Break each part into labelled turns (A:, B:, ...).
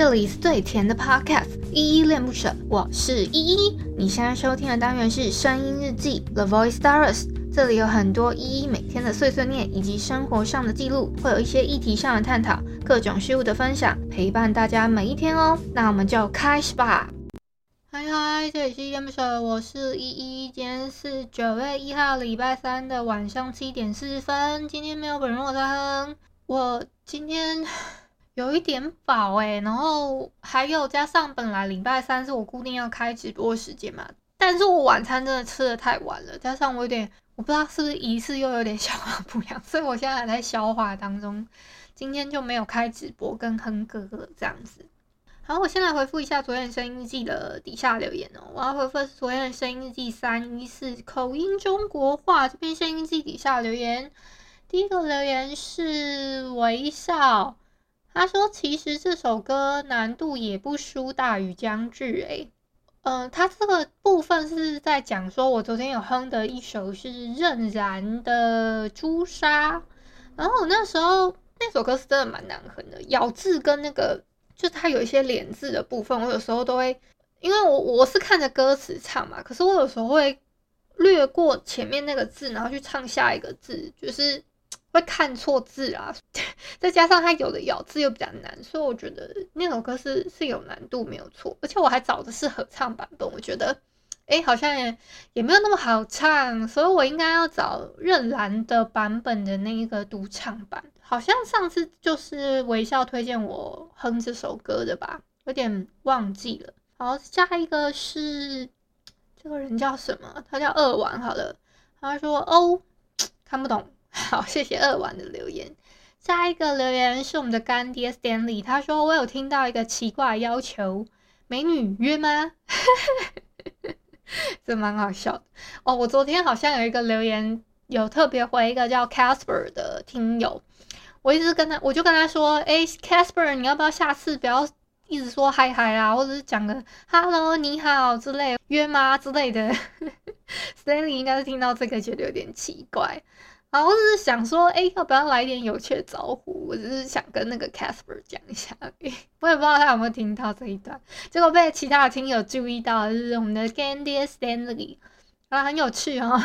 A: 这里是最甜的 Podcast，依依恋不舍，我是依依。你现在收听的单元是声音日记 The Voice Diaries，这里有很多依依每天的碎碎念以及生活上的记录，会有一些议题上的探讨，各种事物的分享，陪伴大家每一天哦。那我们就开始吧。嗨嗨，这里是依依恋不舍，我是依依。今天是九月一号，礼拜三的晚上七点四十分。今天没有本人我在哼，我今天。有一点饱诶，然后还有加上本来礼拜三是我固定要开直播时间嘛，但是我晚餐真的吃的太晚了，加上我有点我不知道是不是一次又有点消化不良，所以我现在还在消化当中，今天就没有开直播跟哼哥哥这样子。好，我先来回复一下昨天声音日记的底下留言哦，我要回复昨天的声音日记三一四口音中国话这篇声音日记底下留言，第一个留言是微笑。他说：“其实这首歌难度也不输大雨将至。”诶，嗯，他这个部分是在讲说，我昨天有哼的一首是任然的《朱砂》，然后我那时候那首歌是真的蛮难哼的，咬字跟那个就它有一些连字的部分，我有时候都会，因为我我是看着歌词唱嘛，可是我有时候会略过前面那个字，然后去唱下一个字，就是。会看错字啊，再加上它有的咬字又比较难，所以我觉得那首歌是是有难度没有错。而且我还找的是合唱版本，我觉得诶好像也也没有那么好唱，所以我应该要找任然的版本的那一个独唱版。好像上次就是微笑推荐我哼这首歌的吧，有点忘记了。好，下一个是这个人叫什么？他叫二丸。好了，他说哦，看不懂。好，谢谢二丸的留言。下一个留言是我们的干爹 Stanley，他说：“我有听到一个奇怪要求，美女约吗？” 这蛮好笑的哦。我昨天好像有一个留言，有特别回一个叫 Casper 的听友，我一直跟他，我就跟他说：“哎，Casper，你要不要下次不要一直说嗨嗨啊，或者是讲个 Hello 你好之类约吗之类的。”Stanley 应该是听到这个觉得有点奇怪。啊，我只是想说，哎、要不要来点有趣的招呼？我只是想跟那个 Casper 讲一下，我也不知道他有没有听到这一段。结果被其他的听友注意到，就是我们的 Candy Stanley，啊，很有趣哦。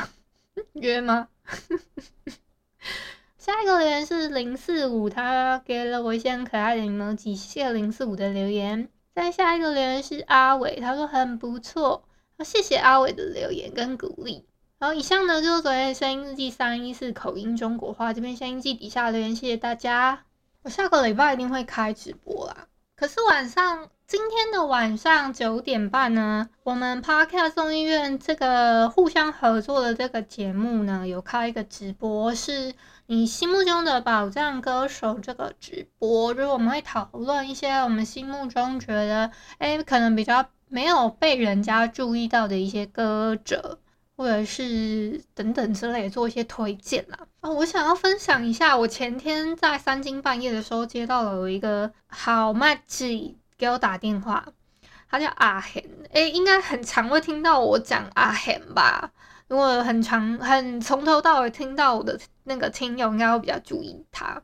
A: 约吗？下一个留言是零四五，他给了我一些很可爱的 emoji，谢谢零四五的留言。再下一个留言是阿伟，他说很不错，谢谢阿伟的留言跟鼓励。好，以上呢就是昨天的声音日记三一四口音中国话这边声音记底下留言，谢谢大家。我下个礼拜一定会开直播啦。可是晚上今天的晚上九点半呢，我们 Podcast 众议院这个互相合作的这个节目呢，有开一个直播，是你心目中的宝藏歌手这个直播，就是我们会讨论一些我们心目中觉得哎可能比较没有被人家注意到的一些歌者。或者是等等之类做一些推荐啦。哦，我想要分享一下，我前天在三更半夜的时候接到了有一个好麻吉给我打电话，他叫阿贤，诶，应该很常会听到我讲阿贤吧？如果很常很从头到尾听到我的那个听友，应该会比较注意他，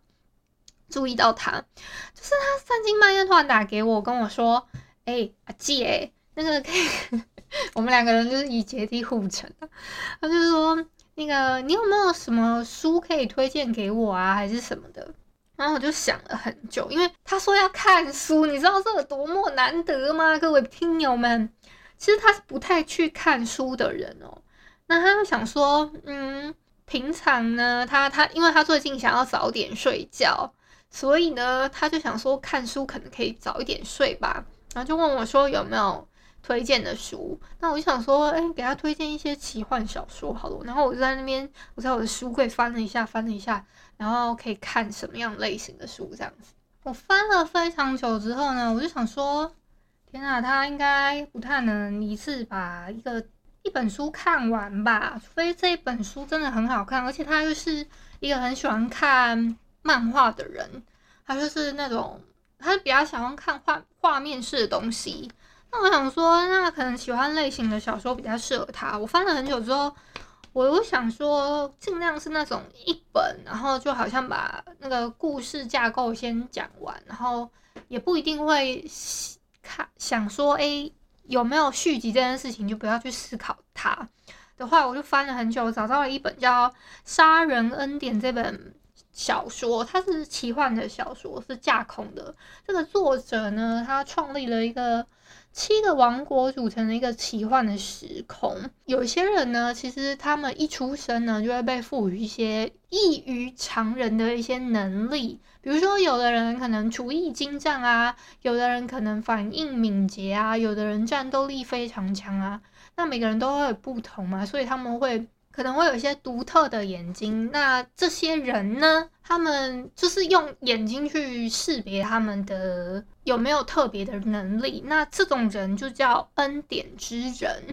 A: 注意到他，就是他三更半夜突然打给我，跟我说，诶，阿姐，那个可以。我们两个人就是以阶梯护城，他就说，那个你有没有什么书可以推荐给我啊，还是什么的？然后我就想了很久，因为他说要看书，你知道这有多么难得吗？各位听友们，其实他是不太去看书的人哦。那他就想说，嗯，平常呢，他他因为他最近想要早点睡觉，所以呢，他就想说看书可能可以早一点睡吧。然后就问我说有没有。推荐的书，那我就想说，哎、给他推荐一些奇幻小说好了。然后我就在那边，我在我的书柜翻了一下，翻了一下，然后可以看什么样类型的书这样子。我翻了非常久之后呢，我就想说，天啊，他应该不太能一次把一个一本书看完吧？除非这一本书真的很好看，而且他又是一个很喜欢看漫画的人，他就是那种，他比较喜欢看画画面式的东西。那我想说，那可能喜欢类型的小说比较适合他。我翻了很久之后，我又想说，尽量是那种一本，然后就好像把那个故事架构先讲完，然后也不一定会看想说，诶，有没有续集这件事情，就不要去思考它的话，我就翻了很久，找到了一本叫《杀人恩典》这本小说，它是奇幻的小说，是架空的。这个作者呢，他创立了一个。七个王国组成了一个奇幻的时空，有些人呢，其实他们一出生呢，就会被赋予一些异于常人的一些能力，比如说，有的人可能厨艺精湛啊，有的人可能反应敏捷啊，有的人战斗力非常强啊，那每个人都会有不同嘛，所以他们会。可能会有一些独特的眼睛，那这些人呢？他们就是用眼睛去识别他们的有没有特别的能力，那这种人就叫恩典之人。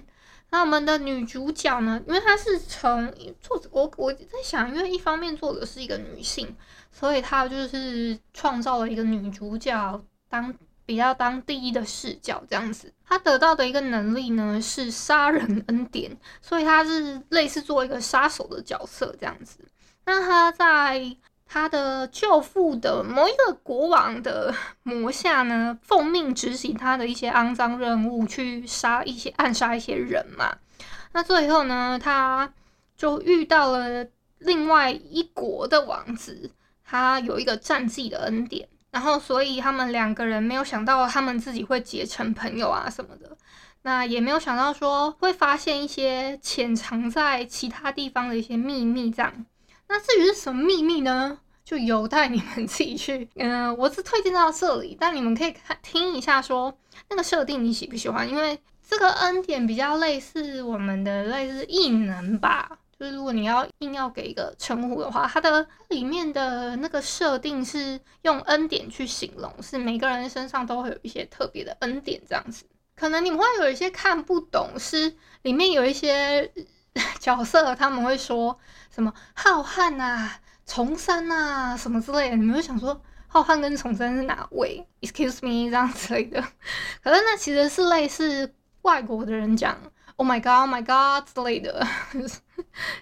A: 那我们的女主角呢？因为她是从作者，我我在想，因为一方面作者是一个女性，所以她就是创造了一个女主角当。比较当第一的视角这样子，他得到的一个能力呢是杀人恩典，所以他是类似做一个杀手的角色这样子。那他在他的舅父的某一个国王的魔下呢，奉命执行他的一些肮脏任务，去杀一些暗杀一些人嘛。那最后呢，他就遇到了另外一国的王子，他有一个战绩的恩典。然后，所以他们两个人没有想到他们自己会结成朋友啊什么的，那也没有想到说会发现一些潜藏在其他地方的一些秘密这样。那至于是什么秘密呢？就有待你们 自己去。嗯、我只推荐到这里，但你们可以看听一下说那个设定你喜不喜欢？因为这个恩典比较类似我们的类似异能吧。就是如果你要硬要给一个称呼的话，它的里面的那个设定是用恩典去形容，是每个人身上都会有一些特别的恩典这样子。可能你们会有一些看不懂，是里面有一些 角色他们会说什么浩瀚啊、重生啊什么之类的，你们会想说浩瀚跟重生是哪位？Excuse me 这样之类的。可是那其实是类似外国的人讲。Oh my god, oh my god 之类的，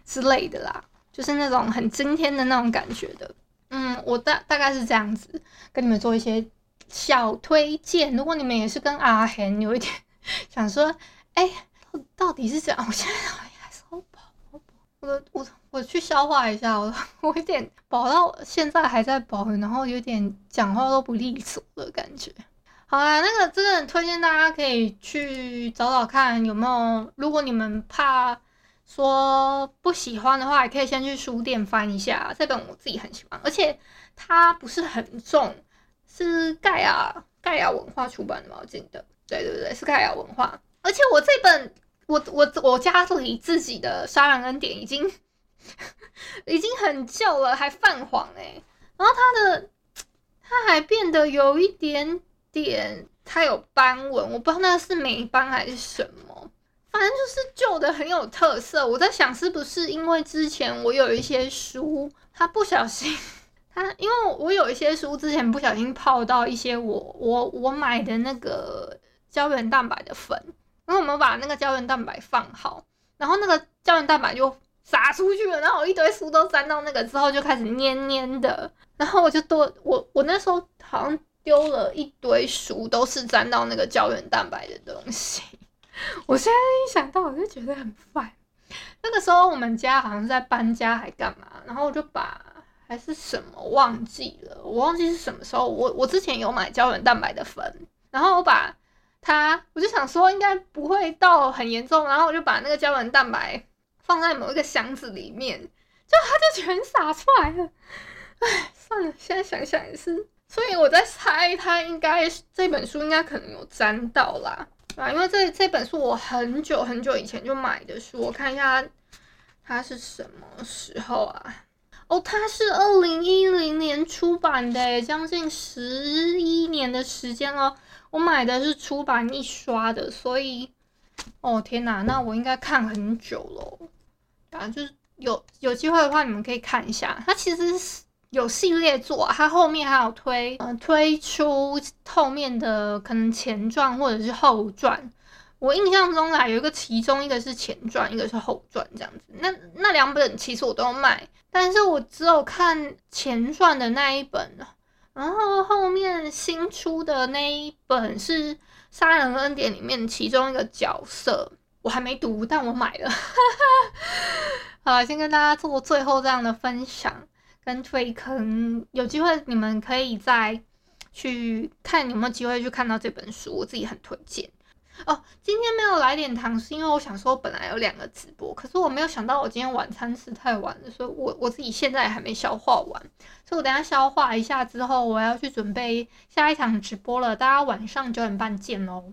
A: 之类的啦，就是那种很惊天的那种感觉的。嗯，我大大概是这样子跟你们做一些小推荐。如果你们也是跟阿贤有一点想说，哎、欸，到底是怎样？我现在还是好饱，好饱。我我我去消化一下，我我有点饱到现在还在饱，然后有点讲话都不利索的感觉。好啦，那个真的很推荐大家可以去找找看有没有。如果你们怕说不喜欢的话，也可以先去书店翻一下。这本我自己很喜欢，而且它不是很重，是盖亚盖亚文化出版的嘛，我记得。对对对，是盖亚文化。而且我这本我我我家里自己的《杀人恩典》已经 已经很旧了，还泛黄哎、然后它的它还变得有一点。点它有斑纹，我不知道那是霉斑还是什么，反正就是旧的很有特色。我在想是不是因为之前我有一些书，它不小心，它因为我有一些书之前不小心泡到一些我我我买的那个胶原蛋白的粉，然后我们把那个胶原蛋白放好，然后那个胶原蛋白就洒出去了，然后一堆书都沾到那个之后就开始黏黏的，然后我就多我我那时候好像。丢了一堆书，都是沾到那个胶原蛋白的东西。我现在一想到，我就觉得很烦。那个时候我们家好像是在搬家还干嘛，然后我就把还是什么忘记了，我忘记是什么时候。我我之前有买胶原蛋白的粉，然后我把它，我就想说应该不会到很严重，然后我就把那个胶原蛋白放在某一个箱子里面，就它就全洒出来了。唉，算了，现在想想也是。所以我在猜，他应该这本书应该可能有沾到啦，啊，因为这这本书我很久很久以前就买的书，我看一下它是什么时候啊？哦，它是二零一零年出版的，将近十一年的时间了。我买的是出版一刷的，所以，哦天哪，那我应该看很久了。啊，就是有有机会的话，你们可以看一下，它其实是。有系列作，它后面还有推，呃，推出后面的可能前传或者是后传。我印象中啊，有一个其中一个是前传，一个是后传这样子。那那两本其实我都有买，但是我只有看前传的那一本，然后后面新出的那一本是《杀人恩典》里面其中一个角色，我还没读，但我买了。好，先跟大家做最后这样的分享跟推坑，有机会你们可以再去看有没有机会去看到这本书，我自己很推荐。哦，今天没有来点糖，是因为我想说本来有两个直播，可是我没有想到我今天晚餐吃太晚了，所以我我自己现在还没消化完，所以我等下消化一下之后，我要去准备下一场直播了，大家晚上九点半见喽。